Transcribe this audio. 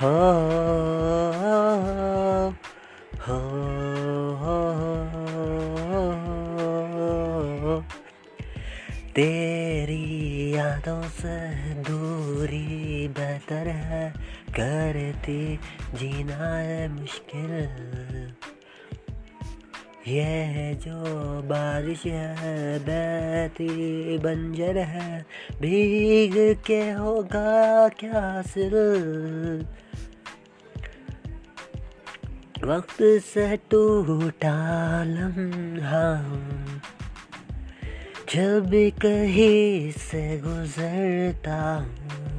हो हो तेरी यादों से दूरी बेहतर है करती जीना है मुश्किल ये जो बारिश है बहती बंजर है भीग के होगा क्या सिर वक्त से टूटा लम्हा जब कहीं से गुजरता हूँ